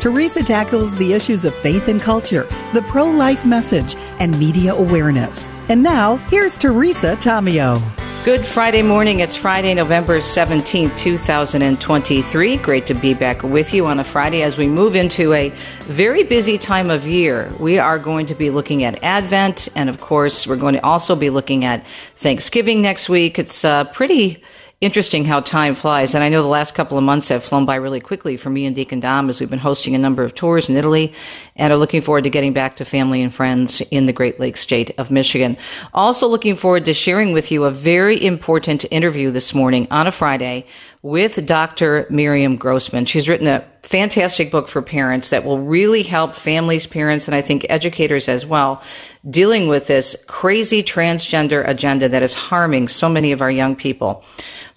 Teresa tackles the issues of faith and culture, the pro life message, and media awareness. And now, here's Teresa Tomeo. Good Friday morning. It's Friday, November 17th, 2023. Great to be back with you on a Friday as we move into a very busy time of year. We are going to be looking at Advent, and of course, we're going to also be looking at Thanksgiving next week. It's uh, pretty interesting how time flies. And I know the last couple of months have flown by really quickly for me and Deacon Dom as we've been hosting a number of tours in Italy and are looking forward to getting back to family and friends in the Great Lakes state of Michigan. Also looking forward to sharing with you a very important interview this morning on a Friday with Dr. Miriam Grossman. She's written a fantastic book for parents that will really help families, parents, and I think educators as well dealing with this crazy transgender agenda that is harming so many of our young people.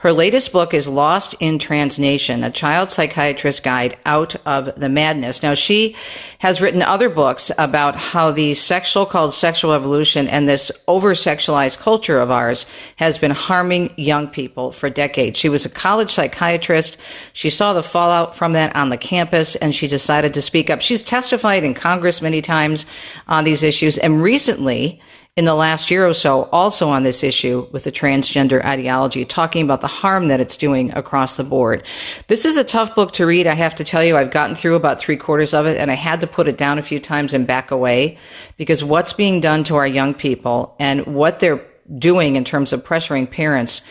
Her latest book is Lost in Trans Nation, a child psychiatrist guide out of the madness. Now, she has written other books about how the sexual called sexual evolution and this over sexualized culture of ours has been harming young people for decades. She was a college psychiatrist. She saw the fallout from that on the campus and she decided to speak up. She's testified in Congress many times on these issues and recently in the last year or so also on this issue with the transgender ideology, talking about the harm that it's doing across the board. This is a tough book to read. I have to tell you, I've gotten through about three quarters of it and I had to put it down a few times and back away because what's being done to our young people and what they're doing in terms of pressuring parents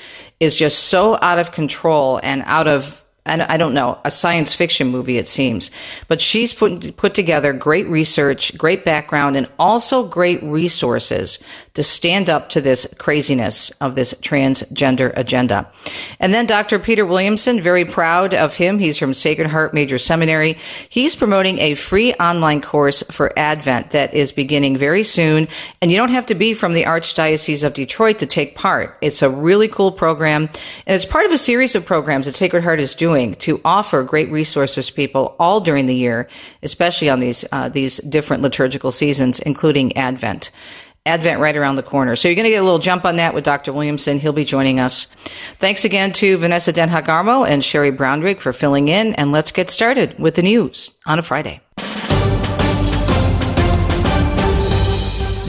is just so out of control and out of I don't know, a science fiction movie, it seems. But she's put, put together great research, great background, and also great resources to stand up to this craziness of this transgender agenda. And then Dr. Peter Williamson, very proud of him. He's from Sacred Heart Major Seminary. He's promoting a free online course for Advent that is beginning very soon. And you don't have to be from the Archdiocese of Detroit to take part. It's a really cool program. And it's part of a series of programs that Sacred Heart is doing to offer great resources to people all during the year, especially on these, uh, these different liturgical seasons, including Advent. Advent right around the corner. So you're going to get a little jump on that with Dr. Williamson. He'll be joining us. Thanks again to Vanessa Denha Garmo and Sherry Brownrigg for filling in. And let's get started with the news on a Friday.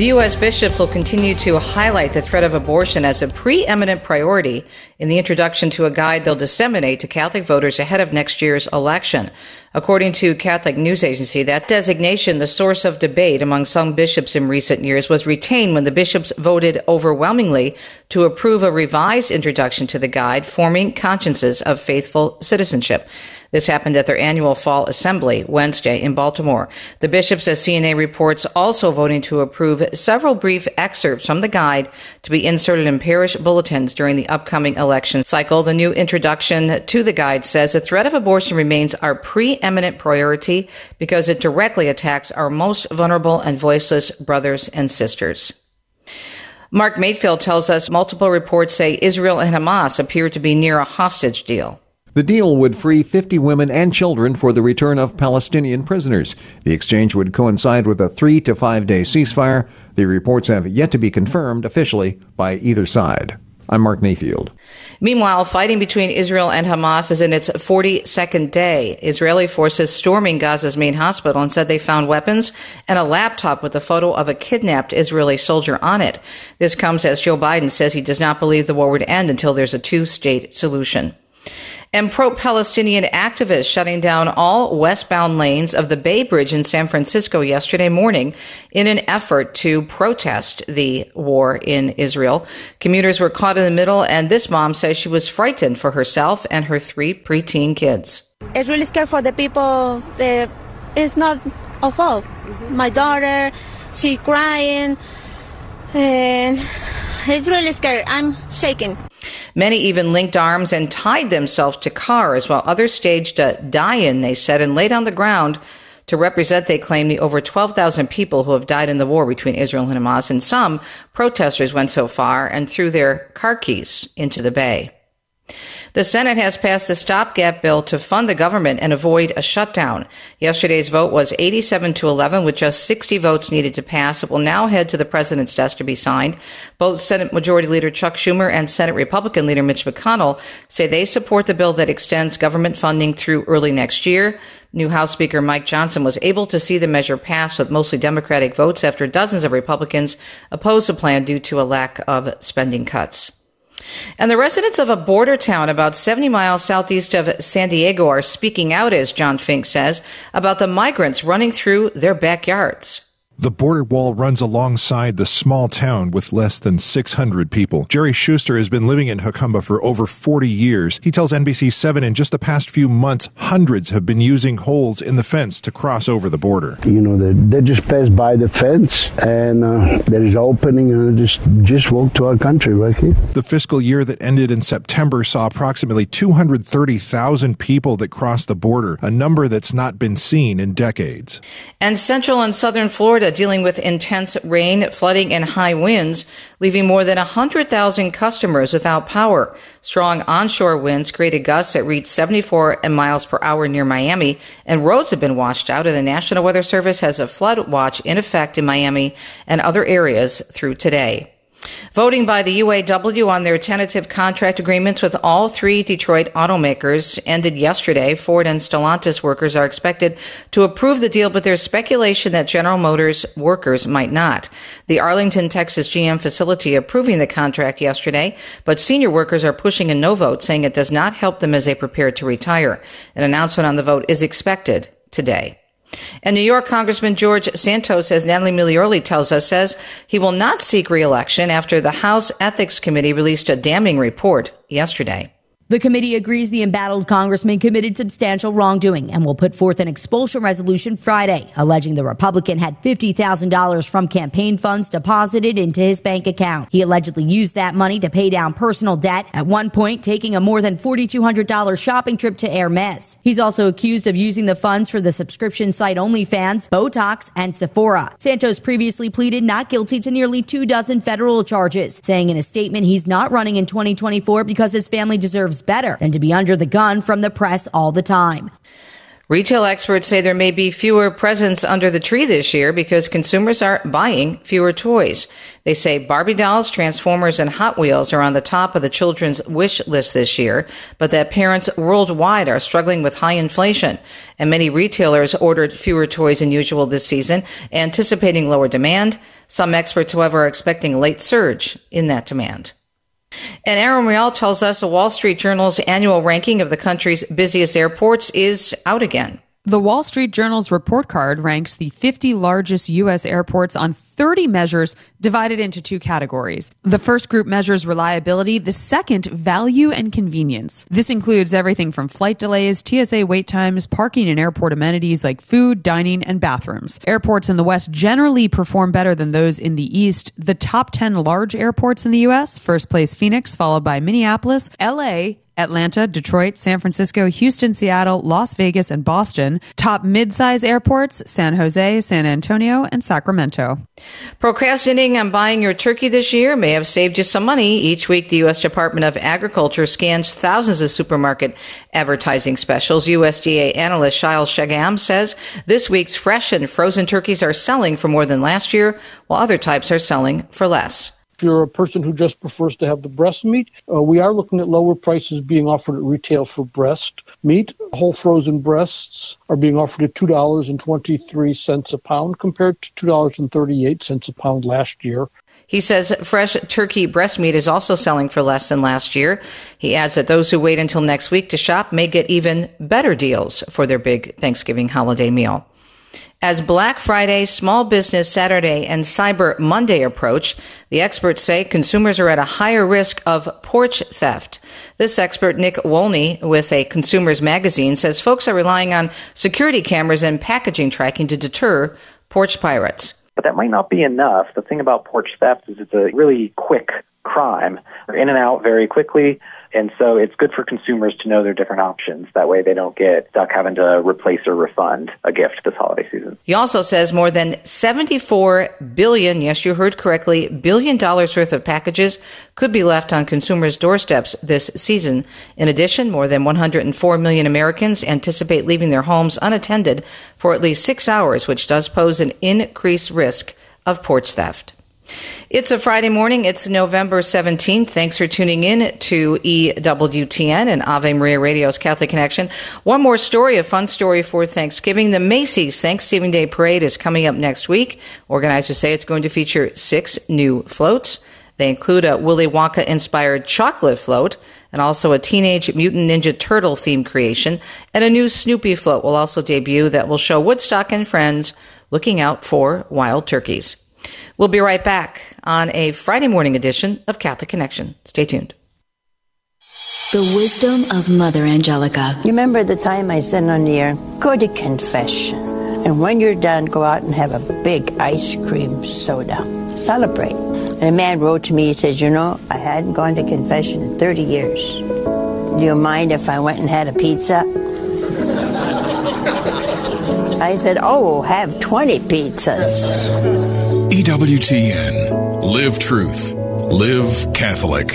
The U.S. bishops will continue to highlight the threat of abortion as a preeminent priority in the introduction to a guide they'll disseminate to Catholic voters ahead of next year's election. According to Catholic News Agency, that designation, the source of debate among some bishops in recent years, was retained when the bishops voted overwhelmingly to approve a revised introduction to the guide, forming consciences of faithful citizenship. This happened at their annual fall assembly Wednesday in Baltimore. The bishops, as CNA reports, also voting to approve several brief excerpts from the guide to be inserted in parish bulletins during the upcoming election cycle. The new introduction to the guide says the threat of abortion remains our preeminent priority because it directly attacks our most vulnerable and voiceless brothers and sisters. Mark Mayfield tells us multiple reports say Israel and Hamas appear to be near a hostage deal. The deal would free 50 women and children for the return of Palestinian prisoners. The exchange would coincide with a three to five day ceasefire. The reports have yet to be confirmed officially by either side. I'm Mark Mayfield. Meanwhile, fighting between Israel and Hamas is in its 42nd day. Israeli forces storming Gaza's main hospital and said they found weapons and a laptop with a photo of a kidnapped Israeli soldier on it. This comes as Joe Biden says he does not believe the war would end until there's a two state solution and pro-Palestinian activists shutting down all westbound lanes of the Bay Bridge in San Francisco yesterday morning in an effort to protest the war in Israel. Commuters were caught in the middle, and this mom says she was frightened for herself and her three preteen kids. It's really scary for the people that it's not a fault. Mm-hmm. My daughter, she crying, and it's really scary. I'm shaking. Many even linked arms and tied themselves to cars, while others staged a die-in, they said, and laid on the ground to represent, they claim, the over 12,000 people who have died in the war between Israel and Hamas. And some protesters went so far and threw their car keys into the bay. The Senate has passed a stopgap bill to fund the government and avoid a shutdown. Yesterday's vote was 87 to 11 with just 60 votes needed to pass. It will now head to the president's desk to be signed. Both Senate Majority Leader Chuck Schumer and Senate Republican Leader Mitch McConnell say they support the bill that extends government funding through early next year. New House Speaker Mike Johnson was able to see the measure pass with mostly Democratic votes after dozens of Republicans opposed the plan due to a lack of spending cuts. And the residents of a border town about 70 miles southeast of San Diego are speaking out, as John Fink says, about the migrants running through their backyards. The border wall runs alongside the small town with less than 600 people. Jerry Schuster has been living in Jacumba for over 40 years. He tells NBC7 in just the past few months, hundreds have been using holes in the fence to cross over the border. You know, they, they just pass by the fence and uh, there is opening and just, just walk to our country right here. The fiscal year that ended in September saw approximately 230,000 people that crossed the border, a number that's not been seen in decades. And central and southern Florida dealing with intense rain, flooding, and high winds, leaving more than 100,000 customers without power. Strong onshore winds created gusts that reached 74 miles per hour near Miami, and roads have been washed out, and the National Weather Service has a flood watch in effect in Miami and other areas through today. Voting by the UAW on their tentative contract agreements with all three Detroit automakers ended yesterday. Ford and Stellantis workers are expected to approve the deal, but there's speculation that General Motors workers might not. The Arlington, Texas GM facility approving the contract yesterday, but senior workers are pushing a no vote, saying it does not help them as they prepare to retire. An announcement on the vote is expected today. And New York Congressman George Santos, as Natalie Migliori tells us, says he will not seek reelection after the House Ethics Committee released a damning report yesterday. The committee agrees the embattled congressman committed substantial wrongdoing and will put forth an expulsion resolution Friday, alleging the Republican had $50,000 from campaign funds deposited into his bank account. He allegedly used that money to pay down personal debt, at one point taking a more than $4,200 shopping trip to Hermes. He's also accused of using the funds for the subscription site OnlyFans, Botox, and Sephora. Santos previously pleaded not guilty to nearly two dozen federal charges, saying in a statement he's not running in 2024 because his family deserves better than to be under the gun from the press all the time. Retail experts say there may be fewer presents under the tree this year because consumers are buying fewer toys. They say Barbie dolls, Transformers, and Hot Wheels are on the top of the children's wish list this year, but that parents worldwide are struggling with high inflation. And many retailers ordered fewer toys than usual this season, anticipating lower demand. Some experts, however, are expecting a late surge in that demand. And Aaron Real tells us the Wall Street Journal's annual ranking of the country's busiest airports is out again. The Wall Street Journal's report card ranks the 50 largest U.S. airports on 30 measures divided into two categories. The first group measures reliability, the second, value and convenience. This includes everything from flight delays, TSA wait times, parking and airport amenities like food, dining, and bathrooms. Airports in the West generally perform better than those in the East. The top 10 large airports in the U.S. first place Phoenix, followed by Minneapolis, LA, Atlanta, Detroit, San Francisco, Houston, Seattle, Las Vegas, and Boston. Top mid-size airports, San Jose, San Antonio, and Sacramento. Procrastinating on buying your turkey this year may have saved you some money. Each week, the U.S. Department of Agriculture scans thousands of supermarket advertising specials. USDA analyst Shayle Shagam says this week's fresh and frozen turkeys are selling for more than last year, while other types are selling for less. If you're a person who just prefers to have the breast meat, uh, we are looking at lower prices being offered at retail for breast meat. Whole frozen breasts are being offered at $2.23 a pound compared to $2.38 a pound last year. He says fresh turkey breast meat is also selling for less than last year. He adds that those who wait until next week to shop may get even better deals for their big Thanksgiving holiday meal. As Black Friday, Small Business Saturday, and Cyber Monday approach, the experts say consumers are at a higher risk of porch theft. This expert, Nick Wolny, with a Consumers Magazine, says folks are relying on security cameras and packaging tracking to deter porch pirates. But that might not be enough. The thing about porch theft is it's a really quick crime. They're in and out very quickly. And so it's good for consumers to know their different options. That way they don't get stuck having to replace or refund a gift this holiday season. He also says more than 74 billion, yes, you heard correctly, billion dollars worth of packages could be left on consumers' doorsteps this season. In addition, more than 104 million Americans anticipate leaving their homes unattended for at least six hours, which does pose an increased risk of porch theft. It's a Friday morning. It's November 17th. Thanks for tuning in to EWTN and Ave Maria Radio's Catholic Connection. One more story, a fun story for Thanksgiving. The Macy's Thanksgiving Day Parade is coming up next week. Organizers say it's going to feature six new floats. They include a Willy Wonka inspired chocolate float and also a Teenage Mutant Ninja Turtle themed creation. And a new Snoopy float will also debut that will show Woodstock and friends looking out for wild turkeys. We'll be right back on a Friday morning edition of Catholic Connection. Stay tuned. The wisdom of Mother Angelica. You remember the time I said on the air, go to confession. And when you're done, go out and have a big ice cream soda. Celebrate. And a man wrote to me, he says, You know, I hadn't gone to confession in 30 years. Do you mind if I went and had a pizza? I said, Oh, have 20 pizzas. EWTN. Live truth. Live Catholic.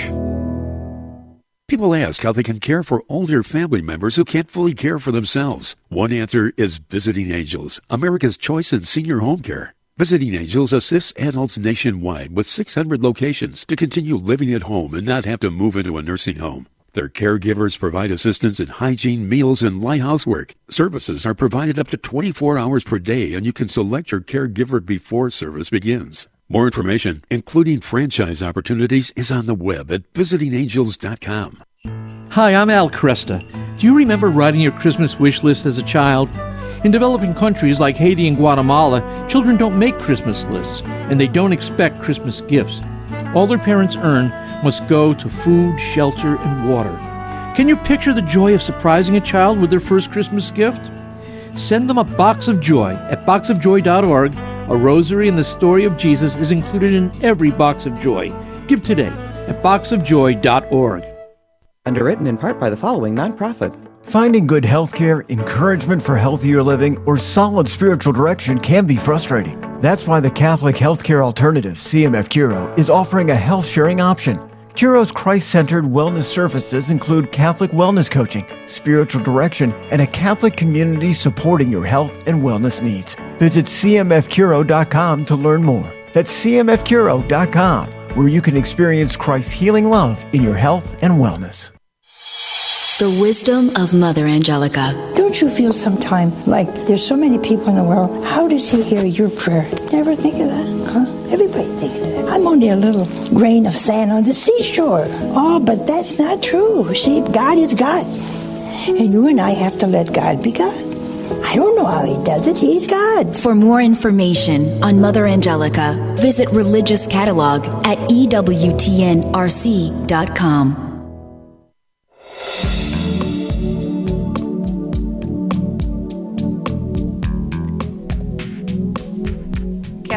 People ask how they can care for older family members who can't fully care for themselves. One answer is Visiting Angels, America's choice in senior home care. Visiting Angels assists adults nationwide with 600 locations to continue living at home and not have to move into a nursing home. Their caregivers provide assistance in hygiene, meals, and light housework. Services are provided up to 24 hours per day, and you can select your caregiver before service begins. More information, including franchise opportunities, is on the web at visitingangels.com. Hi, I'm Al Kresta. Do you remember writing your Christmas wish list as a child? In developing countries like Haiti and Guatemala, children don't make Christmas lists, and they don't expect Christmas gifts. All their parents earn must go to food, shelter, and water. Can you picture the joy of surprising a child with their first Christmas gift? Send them a box of joy at boxofjoy.org. A rosary and the story of Jesus is included in every box of joy. Give today at boxofjoy.org. Underwritten in part by the following nonprofit. Finding good health care, encouragement for healthier living, or solid spiritual direction can be frustrating. That's why the Catholic Healthcare Alternative, CMF Curo, is offering a health sharing option. Curo's Christ centered wellness services include Catholic wellness coaching, spiritual direction, and a Catholic community supporting your health and wellness needs. Visit CMFCuro.com to learn more. That's CMFCuro.com, where you can experience Christ's healing love in your health and wellness. The wisdom of Mother Angelica. Don't you feel sometimes like there's so many people in the world? How does he hear your prayer? Never think of that, huh? Everybody thinks that. I'm only a little grain of sand on the seashore. Oh, but that's not true. See, God is God. And you and I have to let God be God. I don't know how he does it. He's God. For more information on Mother Angelica, visit Religious Catalog at EWTNRC.com.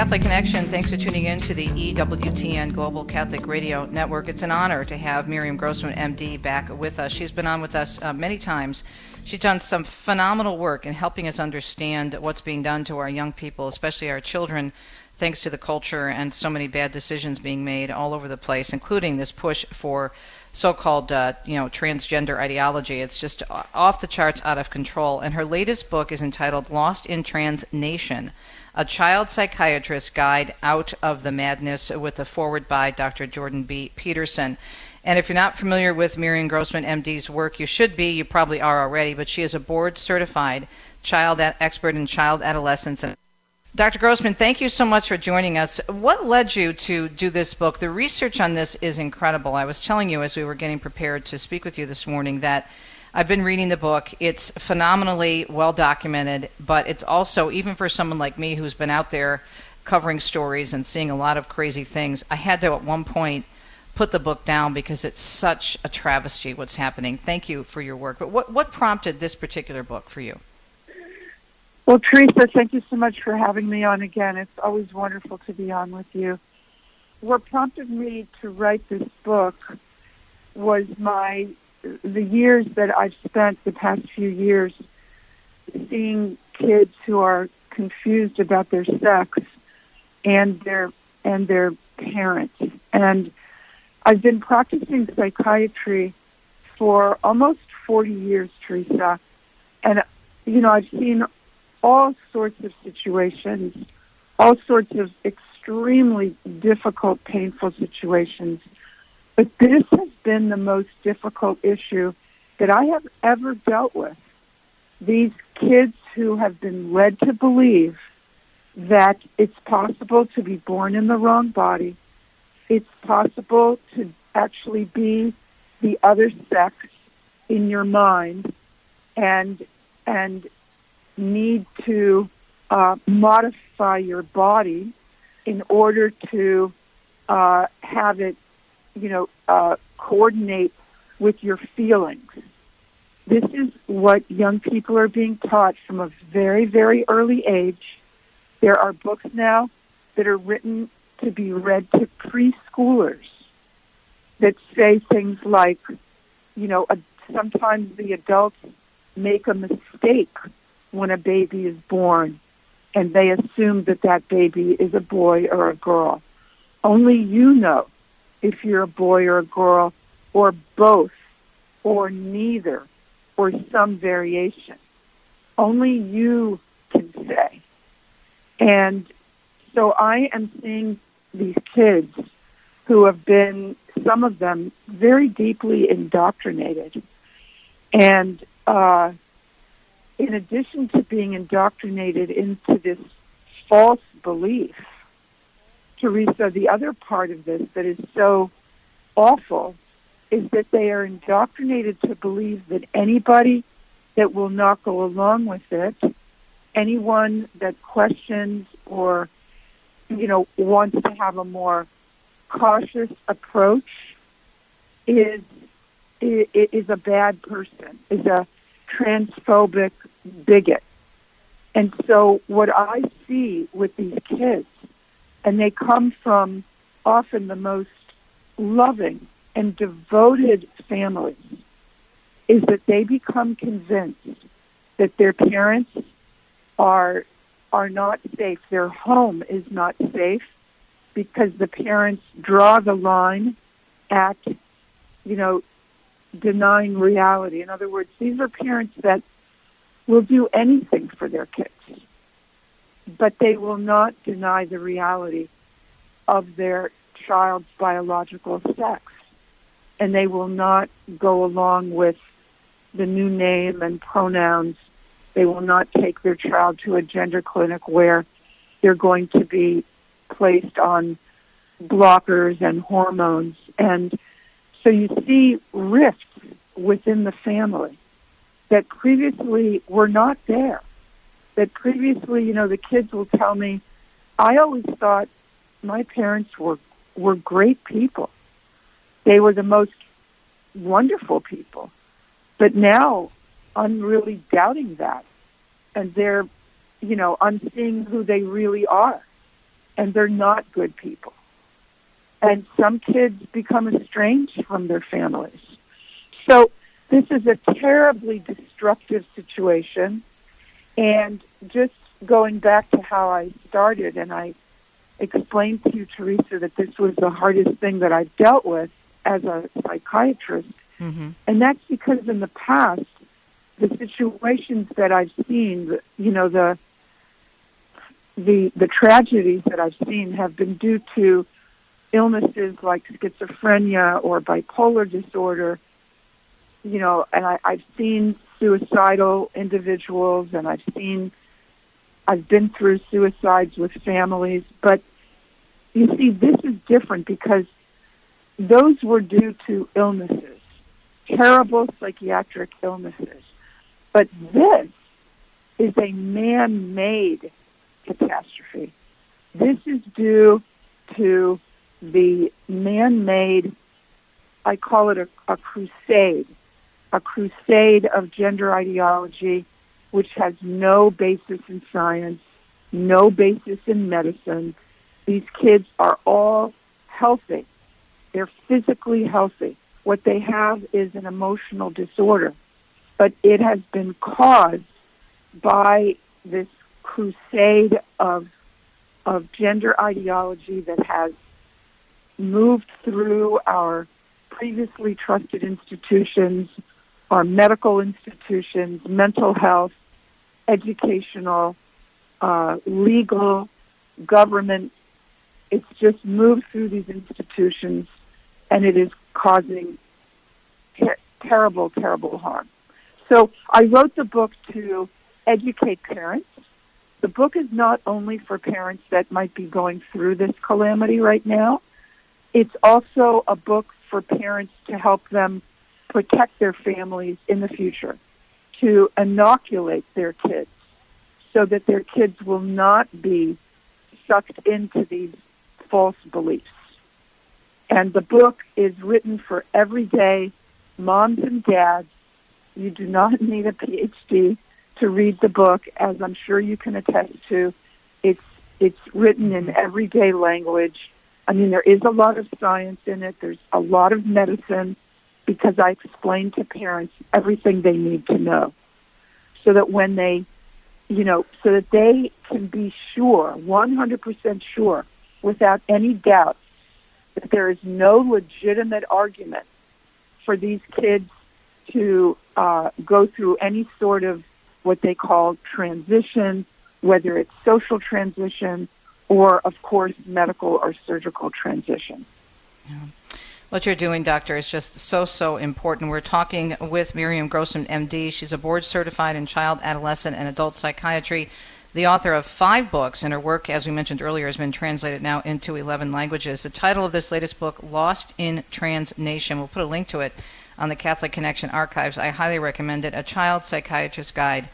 Catholic Connection, thanks for tuning in to the EWTN Global Catholic Radio Network. It's an honor to have Miriam Grossman, MD, back with us. She's been on with us uh, many times. She's done some phenomenal work in helping us understand what's being done to our young people, especially our children, thanks to the culture and so many bad decisions being made all over the place, including this push for so-called uh, you know transgender ideology. It's just off the charts, out of control. And her latest book is entitled "Lost in Trans Nation." A Child Psychiatrist Guide Out of the Madness with a foreword by Dr. Jordan B. Peterson. And if you're not familiar with Miriam Grossman, MD's work, you should be. You probably are already, but she is a board certified child expert in child adolescence. Dr. Grossman, thank you so much for joining us. What led you to do this book? The research on this is incredible. I was telling you as we were getting prepared to speak with you this morning that I've been reading the book. It's phenomenally well documented, but it's also, even for someone like me who's been out there covering stories and seeing a lot of crazy things, I had to at one point put the book down because it's such a travesty what's happening. Thank you for your work. But what, what prompted this particular book for you? Well, Teresa, thank you so much for having me on again. It's always wonderful to be on with you. What prompted me to write this book was my the years that I've spent the past few years seeing kids who are confused about their sex and their and their parents. And I've been practicing psychiatry for almost 40 years, Teresa. And you know, I've seen all sorts of situations, all sorts of extremely difficult, painful situations. But this has been the most difficult issue that I have ever dealt with. These kids who have been led to believe that it's possible to be born in the wrong body, it's possible to actually be the other sex in your mind, and and need to uh, modify your body in order to uh, have it, you know, uh, coordinate with your feelings. This is what young people are being taught from a very, very early age. There are books now that are written to be read to preschoolers that say things like, you know, uh, sometimes the adults make a mistake when a baby is born and they assume that that baby is a boy or a girl. Only you know if you're a boy or a girl or both or neither or some variation. Only you can say. And so I am seeing these kids who have been, some of them, very deeply indoctrinated. And uh, in addition to being indoctrinated into this false belief, Teresa, the other part of this that is so awful is that they are indoctrinated to believe that anybody that will not go along with it, anyone that questions or, you know, wants to have a more cautious approach is is a bad person, is a transphobic bigot. And so what I see with these kids, and they come from often the most loving and devoted families, is that they become convinced that their parents are are not safe. Their home is not safe because the parents draw the line at, you know, denying reality. In other words, these are parents that will do anything for their kids, but they will not deny the reality of their child's biological sex. And they will not go along with the new name and pronouns. They will not take their child to a gender clinic where they're going to be placed on blockers and hormones. And so you see rifts within the family that previously were not there. That previously, you know, the kids will tell me, I always thought my parents were were great people. They were the most wonderful people. But now I'm really doubting that. And they're, you know, I'm seeing who they really are. And they're not good people. And some kids become estranged from their families. So this is a terribly destructive situation. And just going back to how I started, and I explained to you, Teresa, that this was the hardest thing that I've dealt with as a psychiatrist. Mm-hmm. And that's because in the past, the situations that I've seen, you know, the the the tragedies that I've seen have been due to illnesses like schizophrenia or bipolar disorder you know, and I, I've seen suicidal individuals and I've seen, I've been through suicides with families, but you see, this is different because those were due to illnesses, terrible psychiatric illnesses. But this is a man made catastrophe. This is due to the man made, I call it a, a crusade a crusade of gender ideology which has no basis in science, no basis in medicine. These kids are all healthy. They're physically healthy. what they have is an emotional disorder, but it has been caused by this crusade of of gender ideology that has moved through our previously trusted institutions, our medical institutions, mental health, educational, uh, legal, government. It's just moved through these institutions and it is causing ter- terrible, terrible harm. So I wrote the book to educate parents. The book is not only for parents that might be going through this calamity right now. It's also a book for parents to help them protect their families in the future, to inoculate their kids so that their kids will not be sucked into these false beliefs. And the book is written for everyday moms and dads. You do not need a PhD to read the book, as I'm sure you can attest to. It's it's written in everyday language. I mean, there is a lot of science in it. There's a lot of medicine because I explain to parents everything they need to know, so that when they, you know, so that they can be sure, 100% sure, without any doubt, that there is no legitimate argument for these kids to uh, go through any sort of what they call transition, whether it's social transition or, of course, medical or surgical transition. Yeah. What you're doing, doctor, is just so, so important. We're talking with Miriam Grossman, MD. She's a board certified in child, adolescent, and adult psychiatry the author of five books, and her work, as we mentioned earlier, has been translated now into 11 languages. The title of this latest book, Lost in Trans Nation, we'll put a link to it on the Catholic Connection archives. I highly recommend it. A child psychiatrist guide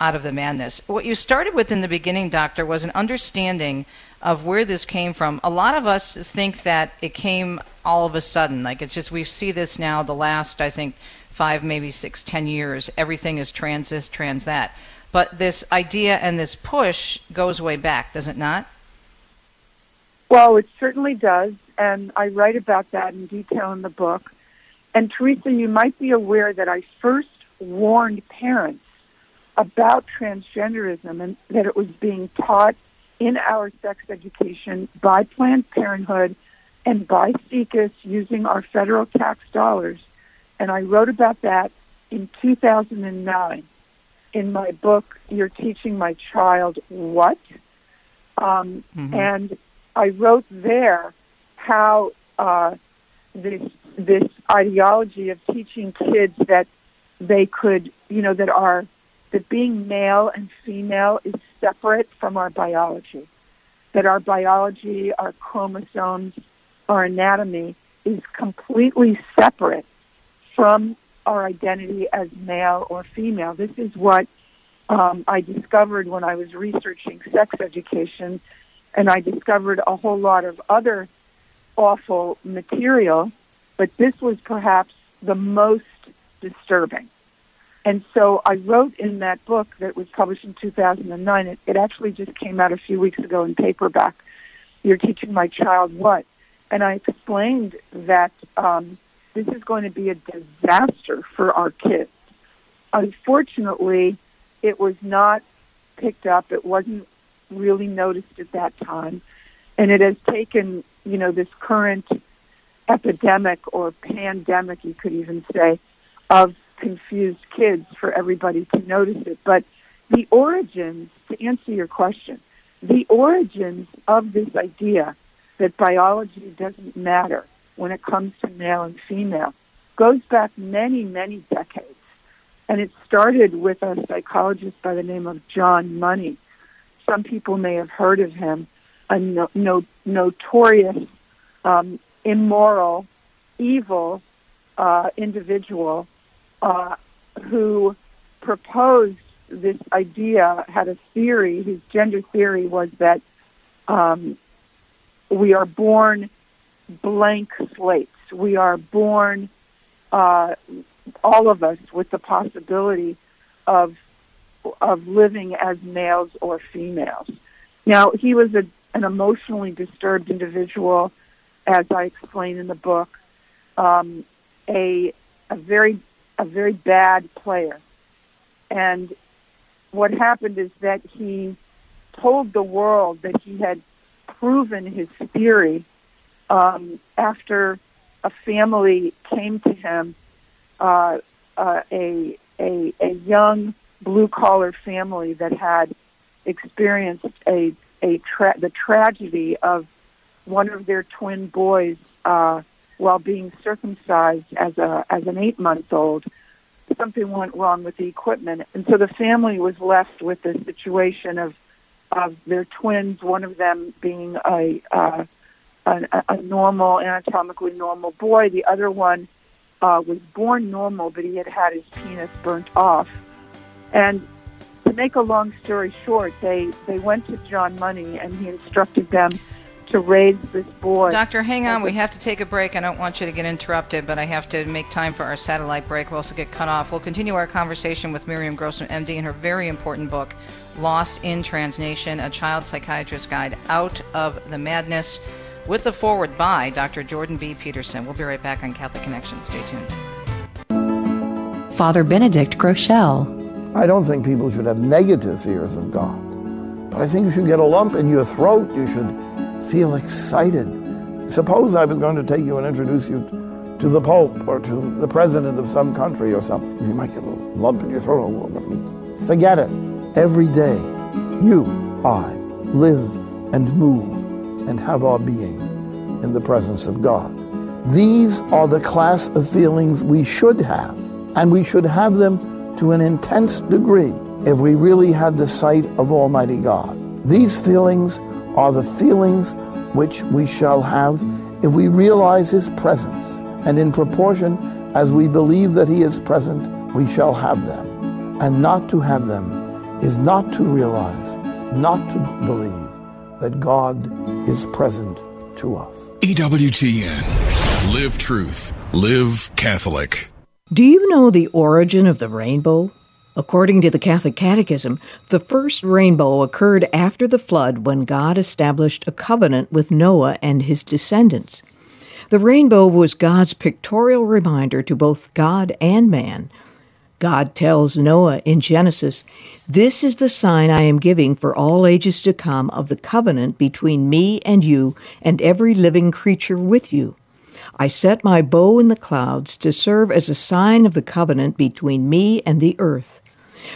out of the madness. What you started with in the beginning, Doctor, was an understanding of where this came from. A lot of us think that it came all of a sudden. Like it's just, we see this now the last, I think, five, maybe six, ten years. Everything is trans this, trans that. But this idea and this push goes way back, does it not? Well, it certainly does. And I write about that in detail in the book. And Teresa, you might be aware that I first warned parents about transgenderism and that it was being taught in our sex education by Planned Parenthood and by SIECUS using our federal tax dollars. And I wrote about that in 2009 in my book, You're Teaching My Child What? Um, mm-hmm. And I wrote there how uh, this this ideology of teaching kids that they could, you know, that are that being male and female is separate from our biology, that our biology, our chromosomes, our anatomy is completely separate from our identity as male or female. This is what um, I discovered when I was researching sex education, and I discovered a whole lot of other awful material, but this was perhaps the most disturbing. And so I wrote in that book that was published in 2009. It, it actually just came out a few weeks ago in paperback. You're teaching my child what? And I explained that um, this is going to be a disaster for our kids. Unfortunately, it was not picked up. It wasn't really noticed at that time. And it has taken, you know, this current epidemic or pandemic, you could even say, of confused kids for everybody to notice it. But the origins, to answer your question, the origins of this idea that biology doesn't matter when it comes to male and female goes back many, many decades. And it started with a psychologist by the name of John Money. Some people may have heard of him, a no, no, notorious, um, immoral, evil uh, individual uh, who proposed this idea, had a theory. His gender theory was that um, we are born blank slates. We are born, uh, all of us, with the possibility of of living as males or females. Now, he was a, an emotionally disturbed individual, as I explain in the book, um, a a very a very bad player. And what happened is that he told the world that he had proven his theory um, after a family came to him, uh, uh, a, a, a young blue collar family that had experienced a, a tra- the tragedy of one of their twin boys uh, while being circumcised as a as an eight month old. Something went wrong with the equipment, and so the family was left with the situation of of their twins, one of them being a uh, a, a normal, anatomically normal boy. The other one uh, was born normal, but he had had his penis burnt off. And to make a long story short, they, they went to John Money and he instructed them to raise this boy. Doctor, hang on. We have to take a break. I don't want you to get interrupted, but I have to make time for our satellite break. We'll also get cut off. We'll continue our conversation with Miriam Grossman, MD, in her very important book, Lost in Trans Nation A Child Psychiatrist's Guide Out of the Madness with the foreword by Dr. Jordan B. Peterson. We'll be right back on Catholic Connection. Stay tuned. Father Benedict Groeschel. I don't think people should have negative fears of God, but I think you should get a lump in your throat. You should feel excited. Suppose I was going to take you and introduce you to the Pope or to the President of some country or something. You might get a lump in your throat. Forget it. Every day, you, I, live and move and have our being in the presence of God. These are the class of feelings we should have, and we should have them to an intense degree if we really had the sight of Almighty God. These feelings are the feelings which we shall have if we realize His presence, and in proportion as we believe that He is present, we shall have them. And not to have them is not to realize, not to believe that God is present to us. EWTN. Live truth. Live Catholic. Do you know the origin of the rainbow? According to the Catholic Catechism, the first rainbow occurred after the flood when God established a covenant with Noah and his descendants. The rainbow was God's pictorial reminder to both God and man God tells Noah in Genesis, This is the sign I am giving for all ages to come of the covenant between me and you and every living creature with you. I set my bow in the clouds to serve as a sign of the covenant between me and the earth.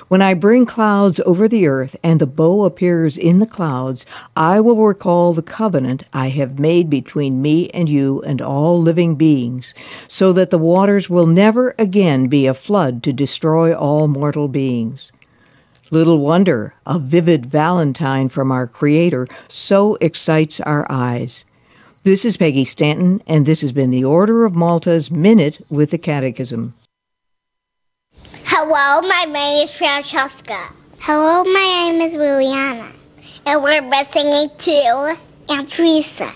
When I bring clouds over the earth and the bow appears in the clouds, I will recall the covenant I have made between me and you and all living beings, so that the waters will never again be a flood to destroy all mortal beings. Little wonder a vivid Valentine from our Creator so excites our eyes. This is Peggy Stanton, and this has been the Order of Malta's Minute with the Catechism. Hello, my name is Francesca. Hello, my name is Liliana. And we're listening to Aunt Teresa.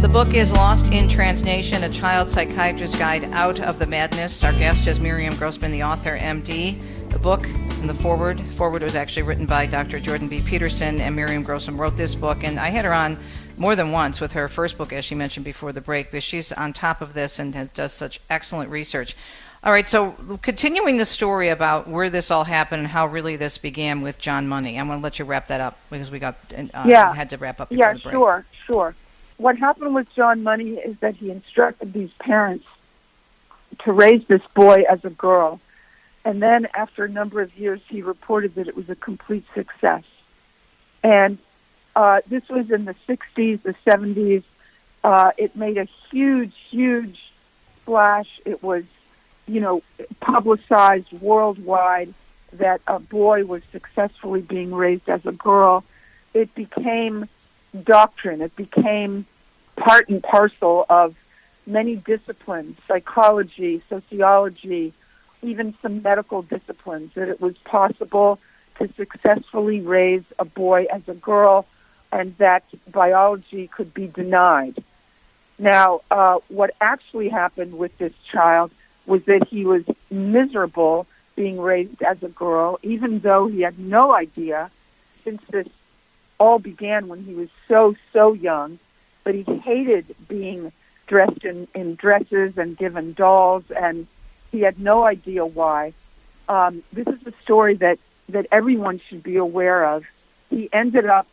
The book is Lost in Trans Nation, a child psychiatrist's guide out of the madness. Our guest is Miriam Grossman, the author, MD. The book and the foreword. Foreword was actually written by Dr. Jordan B. Peterson, and Miriam Grossman wrote this book. And I had her on more than once with her first book, as she mentioned before the break, because she's on top of this and has, does such excellent research. All right, so continuing the story about where this all happened and how really this began with John Money, I'm going to let you wrap that up because we got uh, yeah. had to wrap up. Yeah, sure, sure. What happened with John Money is that he instructed these parents to raise this boy as a girl, and then after a number of years, he reported that it was a complete success. And uh, this was in the 60s, the 70s. Uh, it made a huge, huge splash. It was, you know, publicized worldwide that a boy was successfully being raised as a girl. It became doctrine. It became part and parcel of many disciplines, psychology, sociology, even some medical disciplines, that it was possible to successfully raise a boy as a girl and that biology could be denied. Now, uh, what actually happened with this child was that he was miserable being raised as a girl, even though he had no idea, since this all began when he was so, so young, but he hated being dressed in, in dresses and given dolls, and he had no idea why. Um, this is a story that, that everyone should be aware of. He ended up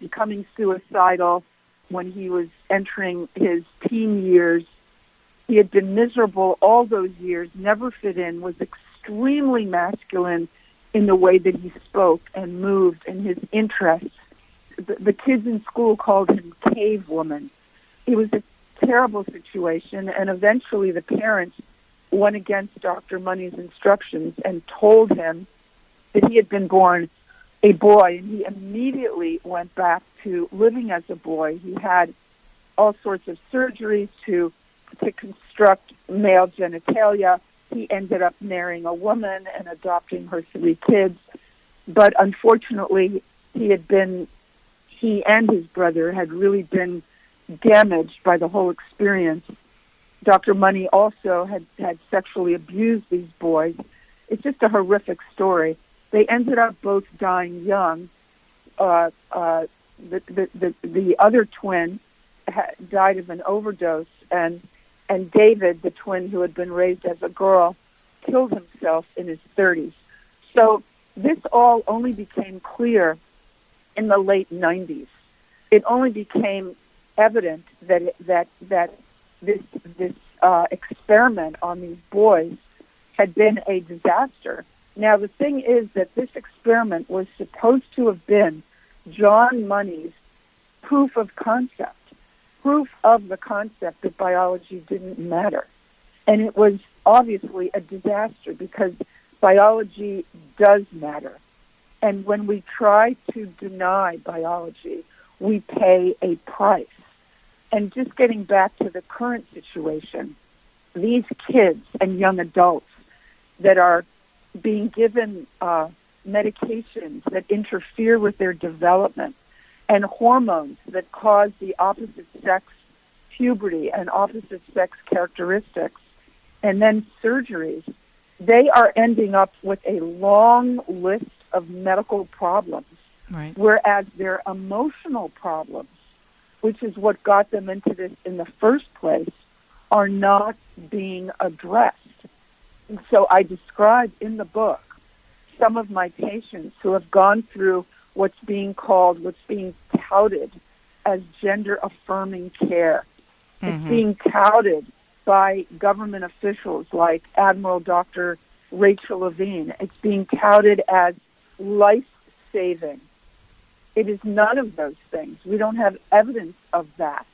becoming suicidal when he was entering his teen years. He had been miserable all those years, never fit in, was extremely masculine in the way that he spoke and moved and his interests. The, the kids in school called him cave woman. It was a terrible situation, and eventually the parents went against Dr. Money's instructions and told him that he had been born a boy, and he immediately went back to living as a boy. He had all sorts of surgeries to to construct male genitalia. He ended up marrying a woman and adopting her three kids. But unfortunately, he had been, he and his brother had really been damaged by the whole experience. Dr. Money also had, had sexually abused these boys. It's just a horrific story. They ended up both dying young. Uh, uh, the, the, the, the other twin ha- died of an overdose, and and David, the twin who had been raised as a girl, killed himself in his 30s. So this all only became clear in the late 90s. It only became evident that that that this this uh, experiment on these boys had been a disaster. Now the thing is that this experiment was supposed to have been John Money's proof of concept proof of the concept that biology didn't matter. And it was obviously a disaster because biology does matter. And when we try to deny biology, we pay a price. And just getting back to the current situation, these kids and young adults that are being given uh, medications that interfere with their development and hormones that cause the opposite sex puberty and opposite sex characteristics, and then surgeries, they are ending up with a long list of medical problems. Right. Whereas their emotional problems, which is what got them into this in the first place, are not being addressed. And so I describe in the book some of my patients who have gone through what's being called, what's being touted as gender affirming care. Mm-hmm. It's being touted by government officials like Admiral Dr. Rachel Levine. It's being touted as life saving. It is none of those things. We don't have evidence of that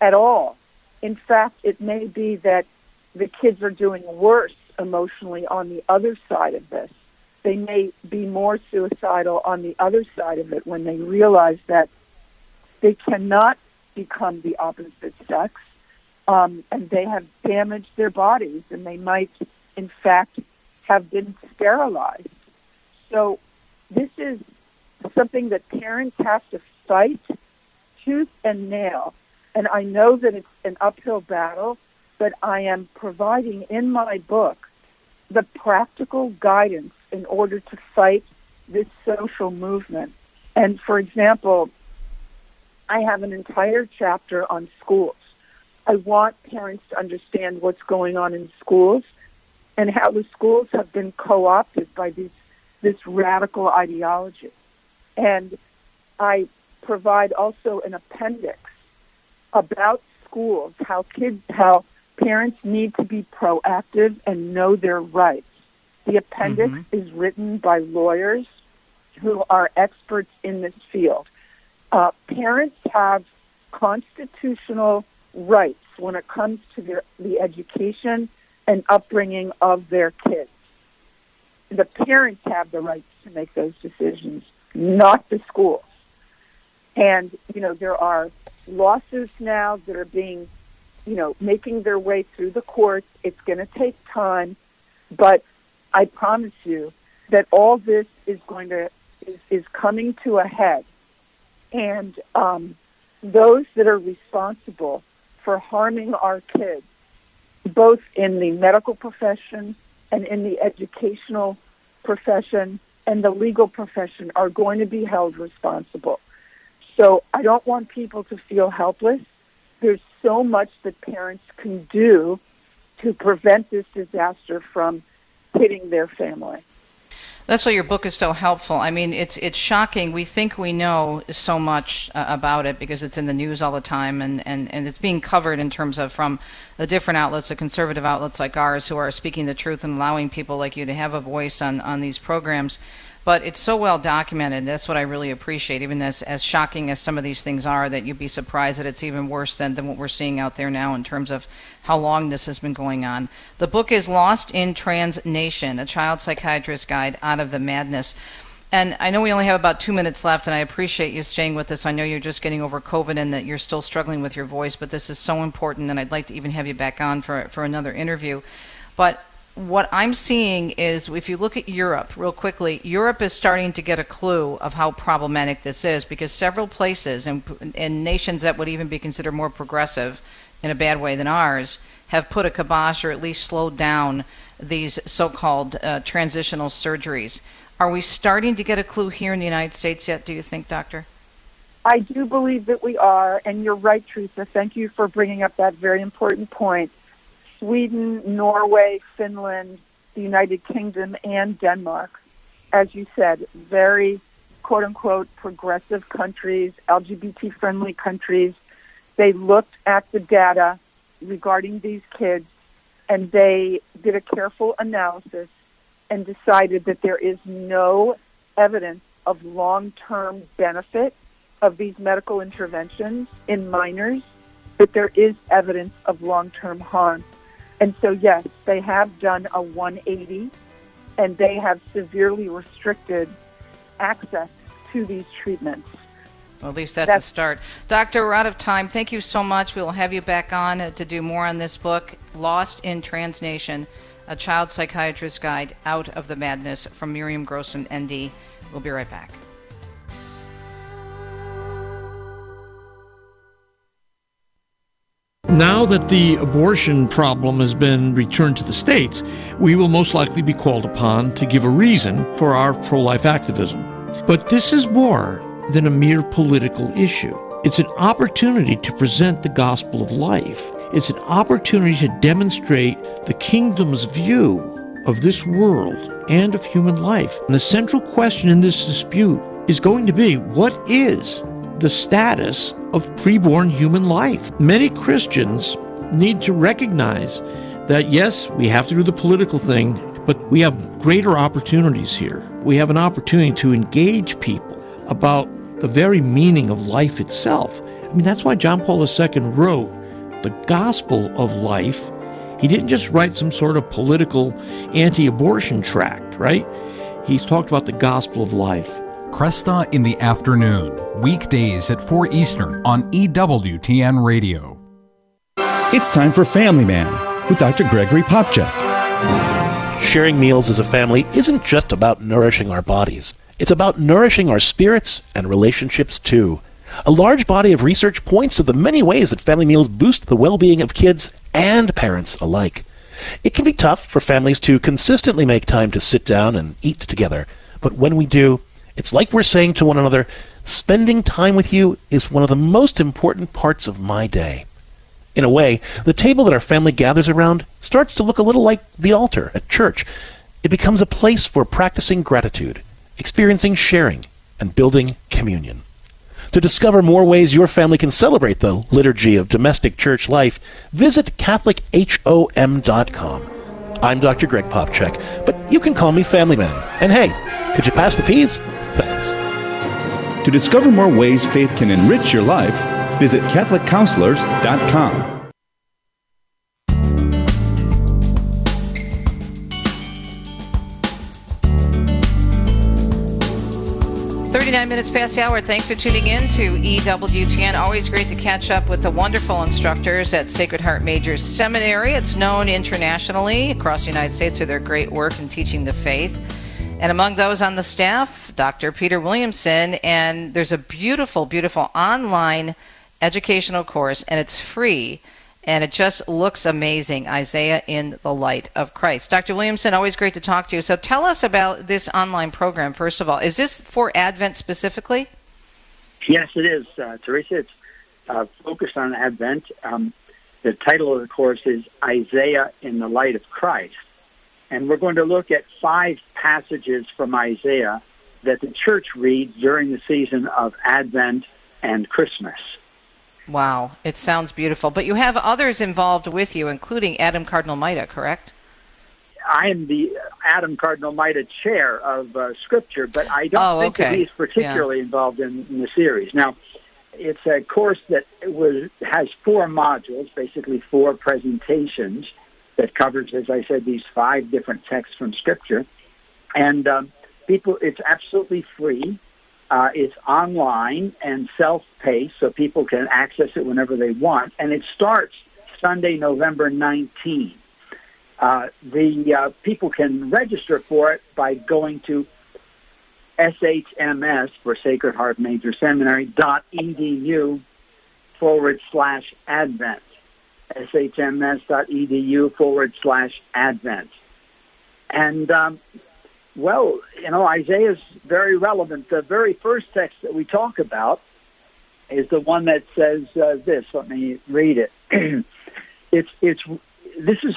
at all. In fact, it may be that the kids are doing worse emotionally on the other side of this they may be more suicidal on the other side of it when they realize that they cannot become the opposite sex um, and they have damaged their bodies and they might, in fact, have been sterilized. So this is something that parents have to fight tooth and nail. And I know that it's an uphill battle, but I am providing in my book the practical guidance in order to fight this social movement. And for example, I have an entire chapter on schools. I want parents to understand what's going on in schools and how the schools have been co-opted by this this radical ideology. And I provide also an appendix about schools, how kids, how parents need to be proactive and know their rights. The appendix mm-hmm. is written by lawyers who are experts in this field. Uh, parents have constitutional rights when it comes to their, the education and upbringing of their kids. The parents have the rights to make those decisions, not the schools. And, you know, there are lawsuits now that are being, you know, making their way through the courts. It's going to take time, but I promise you that all this is going to is, is coming to a head, and um, those that are responsible for harming our kids, both in the medical profession and in the educational profession and the legal profession, are going to be held responsible. So I don't want people to feel helpless. There's so much that parents can do to prevent this disaster from hitting their family. That's why your book is so helpful. I mean, it's it's shocking. We think we know so much uh, about it because it's in the news all the time, and, and, and it's being covered in terms of from the different outlets, the conservative outlets like ours, who are speaking the truth and allowing people like you to have a voice on, on these programs but it's so well documented. That's what I really appreciate. Even as, as shocking as some of these things are, that you'd be surprised that it's even worse than, than what we're seeing out there now in terms of how long this has been going on. The book is Lost in Trans Nation, a child psychiatrist guide out of the madness. And I know we only have about two minutes left, and I appreciate you staying with us. I know you're just getting over COVID and that you're still struggling with your voice, but this is so important, and I'd like to even have you back on for, for another interview. But what I'm seeing is if you look at Europe real quickly, Europe is starting to get a clue of how problematic this is because several places and, and nations that would even be considered more progressive in a bad way than ours have put a kibosh or at least slowed down these so called uh, transitional surgeries. Are we starting to get a clue here in the United States yet, do you think, Doctor? I do believe that we are, and you're right, Teresa. Thank you for bringing up that very important point Sweden, Norway, Finland, the United Kingdom, and Denmark. As you said, very quote unquote progressive countries, LGBT friendly countries. They looked at the data regarding these kids and they did a careful analysis and decided that there is no evidence of long term benefit of these medical interventions in minors, but there is evidence of long term harm. And so, yes, they have done a 180 and they have severely restricted access to these treatments. Well, at least that's, that's, a start. Doctor, we're out of time. Thank you so much. We will have you back on uh, to do more on this book, Lost in Trans Nation, a child psychiatrist guide out of the madness from Miriam Grossman, MD. We'll be right back. Now that the abortion problem has been returned to the states, we will most likely be called upon to give a reason for our pro life activism. But this is more than a mere political issue. It's an opportunity to present the gospel of life. It's an opportunity to demonstrate the kingdom's view of this world and of human life. And the central question in this dispute is going to be what is the status of preborn human life. Many Christians need to recognize that, yes, we have to do the political thing, but we have greater opportunities here. We have an opportunity to engage people about the very meaning of life itself. I mean, that's why John Paul II wrote the gospel of life. He didn't just write some sort of political anti abortion tract, right? He talked about the gospel of life. Kresta in the afternoon, weekdays at 4 Eastern on EWTN Radio. It's time for Family Man with Dr. Gregory Popcak. Sharing meals as a family isn't just about nourishing our bodies. It's about nourishing our spirits and relationships too. A large body of research points to the many ways that family meals boost the well-being of kids and parents alike. It can be tough for families to consistently make time to sit down and eat together, but when we do, it's like we're saying to one another, spending time with you is one of the most important parts of my day. In a way, the table that our family gathers around starts to look a little like the altar at church. It becomes a place for practicing gratitude, experiencing sharing, and building communion. To discover more ways your family can celebrate the liturgy of domestic church life, visit CatholicHOM.com. I'm Dr. Greg Popcak, but you can call me Family Man. And hey, could you pass the peas? Thanks. To discover more ways faith can enrich your life, visit CatholicCounselors.com. 39 minutes past the hour. Thanks for tuning in to EWTN. Always great to catch up with the wonderful instructors at Sacred Heart Majors Seminary. It's known internationally across the United States for their great work in teaching the faith. And among those on the staff, Dr. Peter Williamson. And there's a beautiful, beautiful online educational course, and it's free. And it just looks amazing. Isaiah in the Light of Christ. Dr. Williamson, always great to talk to you. So tell us about this online program, first of all. Is this for Advent specifically? Yes, it is, uh, Teresa. It's uh, focused on Advent. Um, the title of the course is Isaiah in the Light of Christ. And we're going to look at five passages from Isaiah that the church reads during the season of Advent and Christmas. Wow, it sounds beautiful. But you have others involved with you, including Adam Cardinal Maida, correct? I am the Adam Cardinal Maida chair of uh, Scripture, but I don't oh, think okay. that he's particularly yeah. involved in, in, the series. Now, it's a course that was has four modules, basically four presentations that covers, as I said, these five different texts from Scripture, and um, people. It's absolutely free. Uh, it's online and self-paced, so people can access it whenever they want. And it starts Sunday, November 19th. Uh, the uh, people can register for it by going to shms for Sacred Heart Major Seminary dot edu forward slash advent shms.edu forward slash advent and um, well you know Isaiah is very relevant the very first text that we talk about is the one that says uh, this let me read it it's it's this is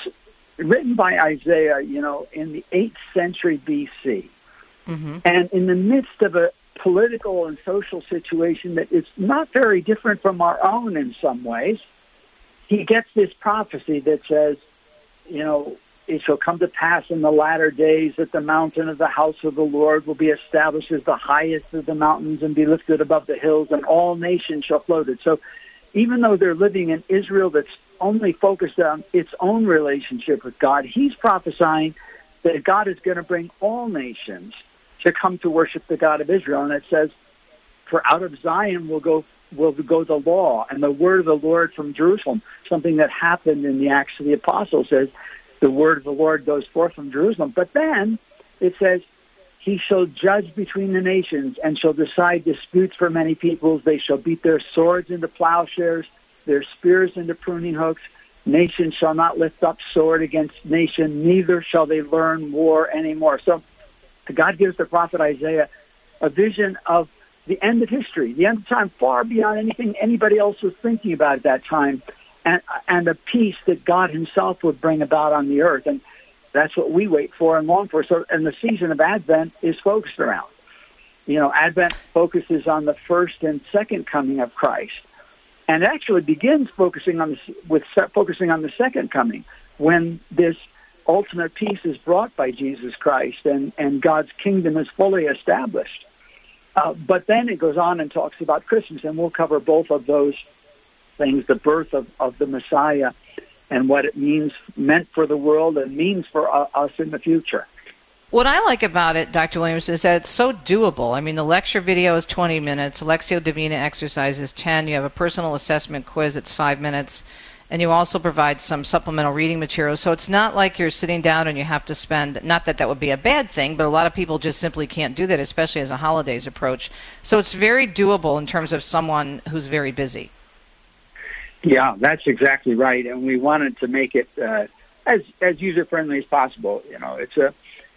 written by Isaiah, you know, in the 8th century BC. Mm-hmm. And in the midst of a political and social situation that is not very different from our own in some ways, he gets this prophecy that says, you know, it shall come to pass in the latter days that the mountain of the house of the Lord will be established as the highest of the mountains and be lifted above the hills, and all nations shall float it. So even though they're living in Israel that's only focused on its own relationship with God. He's prophesying that God is going to bring all nations to come to worship the God of Israel. And it says, "For out of Zion will go will go the law and the word of the Lord from Jerusalem." Something that happened in the Acts of the Apostles says, "The word of the Lord goes forth from Jerusalem." But then it says, "He shall judge between the nations and shall decide disputes for many peoples. They shall beat their swords into plowshares." their spears into pruning hooks. Nation shall not lift up sword against nation, neither shall they learn war anymore. So God gives the prophet Isaiah a vision of the end of history, the end of time, far beyond anything anybody else was thinking about at that time, and and a peace that God Himself would bring about on the earth, and that's what we wait for and long for. So, and the season of Advent is focused around. You know, Advent focuses on the first and second coming of Christ and actually begins focusing on the, with focusing on the second coming when this ultimate peace is brought by Jesus Christ and, and God's kingdom is fully established. Uh, but then it goes on and talks about Christmas, and we'll cover both of those things the birth of, of the Messiah and what it means, meant for the world, and means for uh, us in the future. What I like about it, Dr. Williams, is that it's so doable. I mean, the lecture video is 20 minutes, Lectio Divina exercise is 10, you have a personal assessment quiz, it's 5 minutes, and you also provide some supplemental reading material. So it's not like you're sitting down and you have to spend, not that that would be a bad thing, but a lot of people just simply can't do that, especially as the holidays approach. So it's very doable in terms of someone who's very busy. Yeah, that's exactly right. And we wanted to make it uh, as, as user friendly as possible. You know, it's a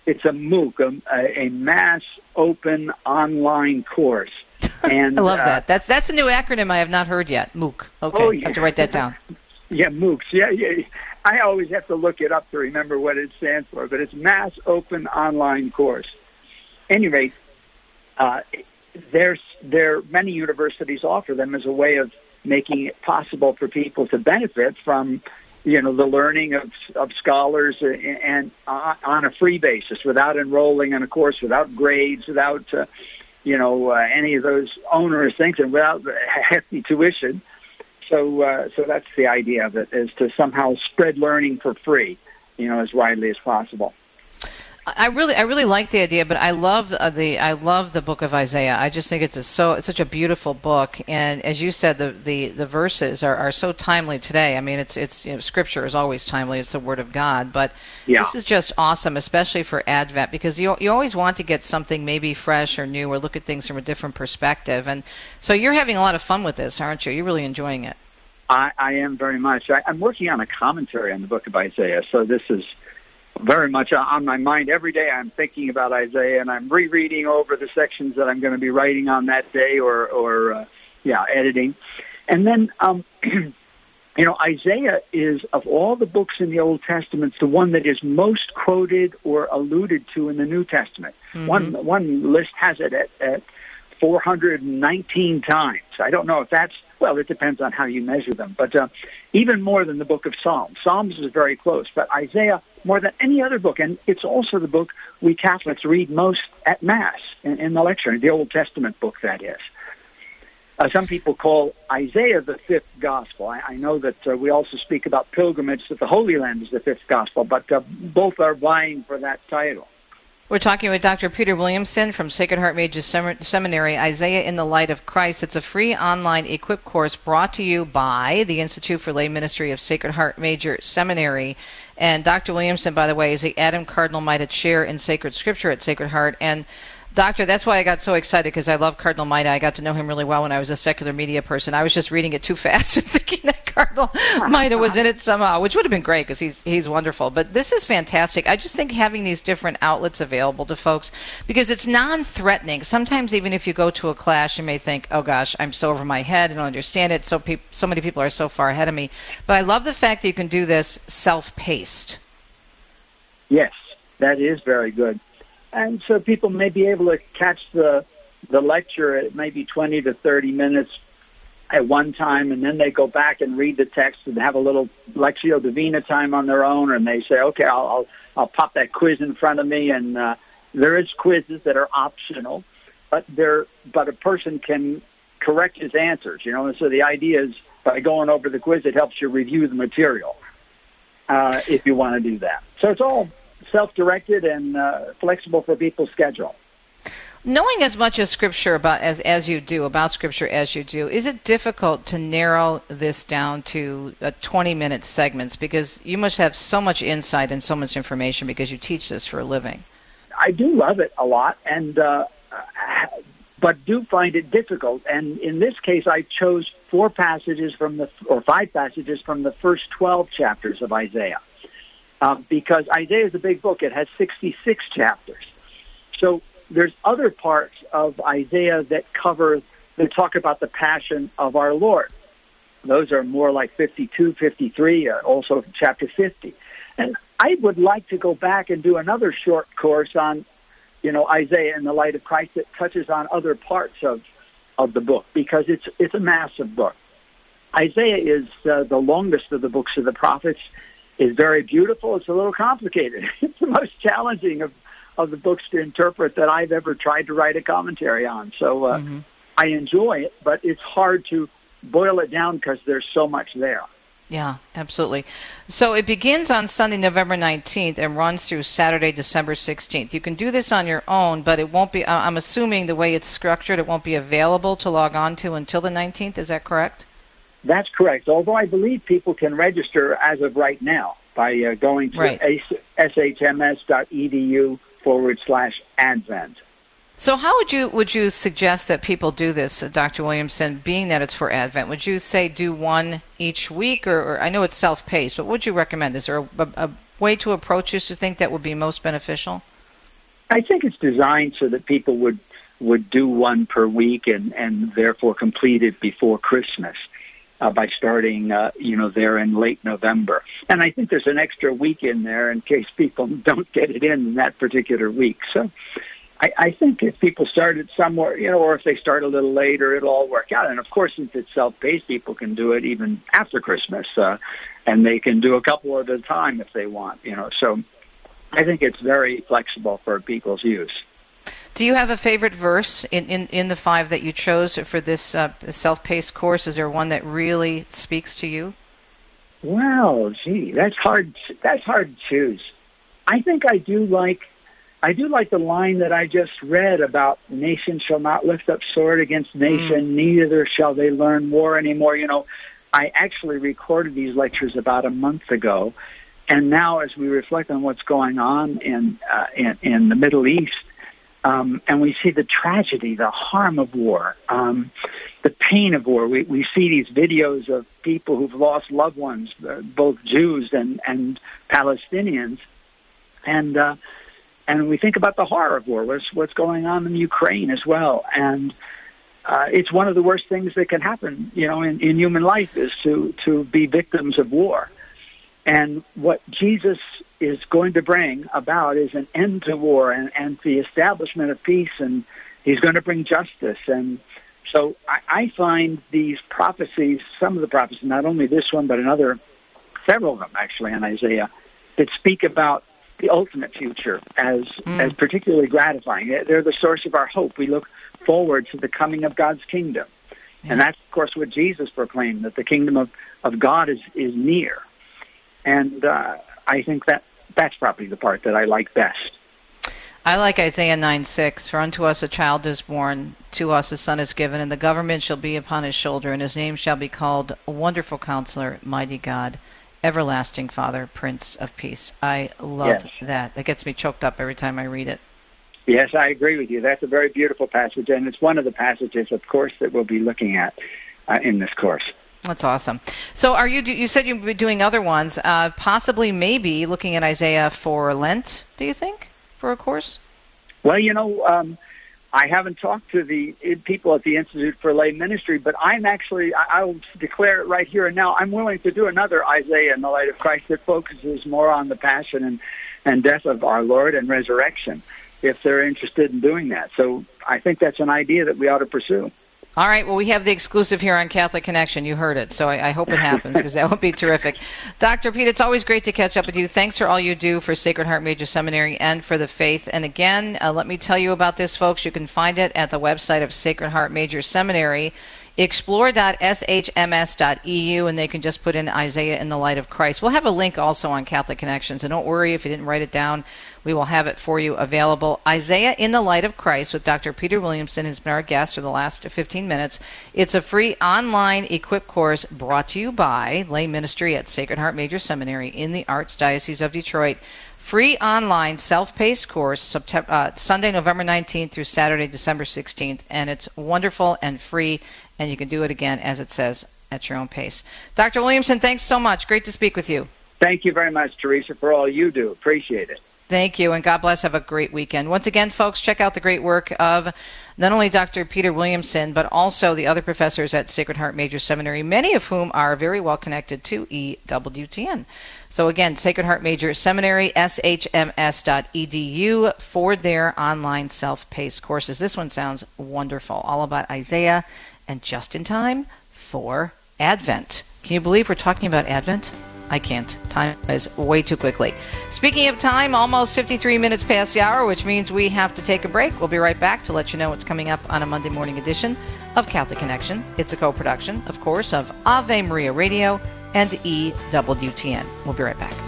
it's a MOOC, a, a mass open online course. And I love uh, that. That's that's a new acronym I have not heard yet. MOOC. Okay, Oh, I have to write that down. Yeah, MOOCs. Yeah, yeah. I always have to look it up to remember what it stands for, but it's Mass Open Online Course. Any rate, uh, there's there many universities offer them as a way of making it possible for people to benefit from you know the learning of of scholars and, and uh, on a free basis without enrolling in a course without grades without uh, you know uh, any of those onerous things and without hefty tuition so uh, so that's the idea of it is to somehow spread learning for free you know as widely as possible I really, I really like the idea, but I love uh, the, I love the book of Isaiah. I just think it's a, so, it's such a beautiful book, and as you said, the the, the verses are, are so timely today. I mean, it's it's you know, scripture is always timely; it's the word of God. But Yeah. this is just awesome, especially for Advent, because you you always want to get something maybe fresh or new, or look at things from a different perspective. And so you're having a lot of fun with this, aren't you? You're really enjoying it. I, I am very much. I, I'm working on a commentary on the book of Isaiah, so this is very much on my mind every day. I'm thinking about Isaiah, and I'm rereading over the sections that I'm going to be writing on that day, or, or uh, yeah, editing. And then, um, you know, Isaiah is, of all the books in the Old Testament, the one that is most quoted or alluded to in the New Testament. Mm-hmm. One, one list has it at, at 419 times. I don't know if that's, well, it depends on how you measure them, but uh, even more than the book of Psalms. Psalms is very close, but Isaiah more than any other book, and it's also the book we Catholics read most at Mass in, in the lectionary, the Old Testament book, that is. Uh, some people call Isaiah the fifth gospel. I, I know that uh, we also speak about pilgrimage, that the Holy Land is the fifth gospel, but uh, both are vying for that title. We're talking with Dr. Peter Williamson from Sacred Heart Major Seminary, Isaiah in the Light of Christ. It's a free online equip course brought to you by the Institute for Lay Ministry of Sacred Heart Major Seminary. And Dr. Williamson, by the way, is the Adam Cardinal Maida Chair in Sacred Scripture at Sacred Heart. And Doctor, that's why I got so excited because I love Cardinal Maida. I got to know him really well when I was a secular media person. I was just reading it too fast and thinking that Cardinal Maida was in it somehow, which would have been great because he's he's wonderful. But this is fantastic. I just think having these different outlets available to folks because it's non-threatening. Sometimes even if you go to a class, you may think, "Oh gosh, I'm so over my head. I don't understand it. So pe- so many people are so far ahead of me." But I love the fact that you can do this self-paced. Yes, that is very good and so people may be able to catch the the lecture at maybe 20 to 30 minutes at one time, and then they go back and read the text and have a little Lectio Divina time on their own, and they say, okay, I'll I'll, I'll pop that quiz in front of me, and uh, there is quizzes that are optional, but there but a person can correct his answers, you know, and so the idea is by going over the quiz, it helps you review the material uh, if you want to do that. So it's all self-directed and uh, flexible for people's schedule. Knowing as much as Scripture about as as you do about Scripture as you do, is it difficult to narrow this down to uh, 20 minute segments because you must have so much insight and so much information because you teach this for a living? I do love it a lot, and uh, but do find it difficult. And in this case, I chose four passages from the or five passages from the first 12 chapters of Isaiah um, because Isaiah is a big book. It has 66 chapters. So there's other parts of Isaiah that cover, that talk about the passion of our Lord. Those are more like 52, 53, uh, also chapter 50. And I would like to go back and do another short course on, you know, Isaiah in the light of Christ that touches on other parts of, of the book because it's, it's a massive book. Isaiah is uh, the longest of the books of the prophets is very beautiful. It's a little complicated. It's the most challenging of, of the books to interpret that I've ever tried to write a commentary on. So uh, mm-hmm. I enjoy it, but it's hard to boil it down because there's so much there. Yeah, absolutely. So it begins on Sunday, November 19th and runs through Saturday, December 16th. You can do this on your own, but it won't be, I'm assuming the way it's structured, it won't be available to log on to until the 19th. Is that correct? That's correct. Although I believe people can register as of right now by uh, going to right. shms.edu forward slash advent. So, how would you would you suggest that people do this, uh, Dr. Williamson? Being that it's for Advent, would you say do one each week, or, or I know it's self paced, but would you recommend? Is there a, a, a way to approach this? You think that would be most beneficial? I think it's designed so that people would would do one per week and and therefore complete it before Christmas uh, by starting, uh, you know, there in late November. And I think there's an extra week in there in case people don't get it in that particular week. So I, I think if people start it somewhere, you know, or if they start a little later, it'll all work out. And of course, since it's self-paced, people can do it even after Christmas, uh, and they can do a couple at a time if they want, you know. So I think it's very flexible for people's use. Do you have a favorite verse in, in, in the five that you chose for this uh, self paced course? Is there one that really speaks to you? Well, gee, that's hard. That's hard to choose. I think I do like, I do like the line that I just read about nation shall not lift up sword against nation, mm. neither shall they learn war anymore. You know, I actually recorded these lectures about a month ago, and now as we reflect on what's going on in uh, in, in the Middle East, um, and we see the tragedy, the harm of war, um, the pain of war. We, we see these videos of people who've lost loved ones, uh, both Jews and, and Palestinians. And, uh, and we think about the horror of war, what's, what's going on in Ukraine as well. And uh, it's one of the worst things that can happen, you know, in, in human life is to to be victims of war. And what Jesus is going to bring about is an end to war and, and the establishment of peace, and he's going to bring justice. And so I, I find these prophecies, some of the prophecies, not only this one, but another, several of them actually in Isaiah, that speak about the ultimate future as mm. as particularly gratifying. They're the source of our hope. We look forward to the coming of God's kingdom. And that's, of course, what Jesus proclaimed, that the kingdom of, of God is, is near. And uh, I think that that's probably the part that I like best. I like Isaiah 9 6. For unto us a child is born, to us a son is given, and the government shall be upon his shoulder, and his name shall be called Wonderful Counselor, Mighty God, Everlasting Father, Prince of Peace. I love yes. that. It gets me choked up every time I read it. Yes, I agree with you. That's a very beautiful passage, and it's one of the passages, of course, that we'll be looking at uh, in this course. That's awesome. So, are you? You said you'd be doing other ones, uh, possibly, maybe looking at Isaiah for Lent. Do you think for a course? Well, you know, um, I haven't talked to the people at the Institute for Lay Ministry, but I'm actually, I, will declare it right here and now. I'm willing to do another Isaiah in the light of Christ that focuses more on the passion and, and death of our Lord and resurrection if they're interested in doing that. So I think that's an idea that we ought to pursue. All right. Well, we have the exclusive here on Catholic Connection. You heard it, so I, I hope it happens because that would be terrific. Dr. Pete, it's always great to catch up with you. Thanks for all you do for Sacred Heart Major Seminary and for the faith. And again, uh, let me tell you about this, folks. You can find it at the website of Sacred Heart Major Seminary explore.shms.eu, and they can just put in Isaiah in the light of Christ. We'll have a link also on Catholic Connection, so don't worry if you didn't write it down. We will have it for you available. Isaiah in the Light of Christ with Dr. Peter Williamson, who's been our guest for the last 15 minutes. It's a free online equip course brought to you by lay ministry at Sacred Heart Major Seminary in the Archdiocese of Detroit free online self-paced course uh, Sunday, November 19th through Saturday, December 16th, and it's wonderful and free, and you can do it again as it says at your own pace. Dr. Williamson, thanks so much. Great to speak with you. Thank you very much, Teresa, for all you do. Appreciate it. Thank you, and God bless. Have a great weekend. Once again, folks, check out the great work of not only Dr. Peter Williamson, but also the other professors at Sacred Heart Major Seminary, many of whom are very well connected to EWTN. So again, Sacred Heart Major Seminary, shms.edu for their online self-paced courses. This one sounds wonderful, all about Isaiah and just in time for Advent. Can you believe we're talking about Advent? I can't. Time is way too quickly. Speaking of time, almost 53 minutes past the hour, which means we have to take a break. We'll be right back to let you know what's coming up on a Monday morning edition of Catholic Connection. It's a co production, of course, of Ave Maria Radio and EWTN. We'll be right back.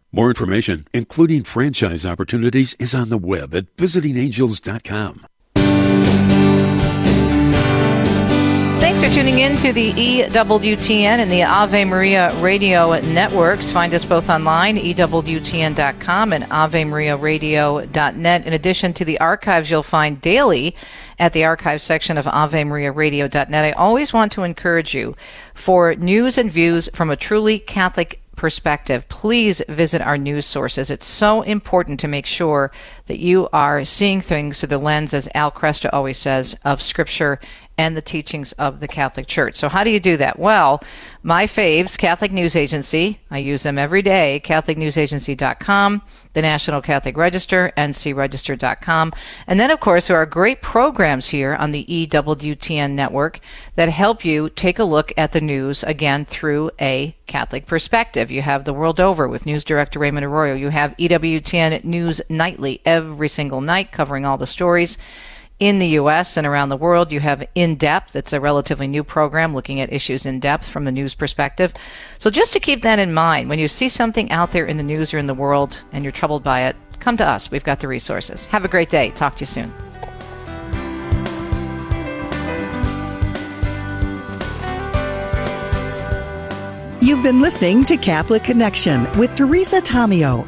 More information, including franchise opportunities, is on the web at visitingangels.com. Thanks for tuning in to the EWTN and the Ave Maria Radio networks. Find us both online, EWTN.com and AveMariaRadio.net. In addition to the archives you'll find daily at the archive section of AveMariaRadio.net, I always want to encourage you for news and views from a truly Catholic perspective, please visit our news sources. It's so important to make sure that you are seeing things through the lens, as Al Kresta always says, of Scripture and the teachings of the Catholic Church. So, how do you do that? Well, my faves, Catholic News Agency, I use them every day, CatholicNewsAgency.com, the National Catholic Register, NCRegister.com. And then, of course, there are great programs here on the EWTN network that help you take a look at the news again through a Catholic perspective. You have the world over with News Director Raymond Arroyo. You have EWTN News Nightly every single night covering all the stories in the U.S. and around the world. You have In Depth. It's a relatively new program looking at issues in depth from the news perspective. So just to keep that in mind, when you see something out there in the news or in the world and you're troubled by it, come to us. We've got the resources. Have a great day. Talk to you soon. You've been listening to Catholic Connection with Teresa Tomeo.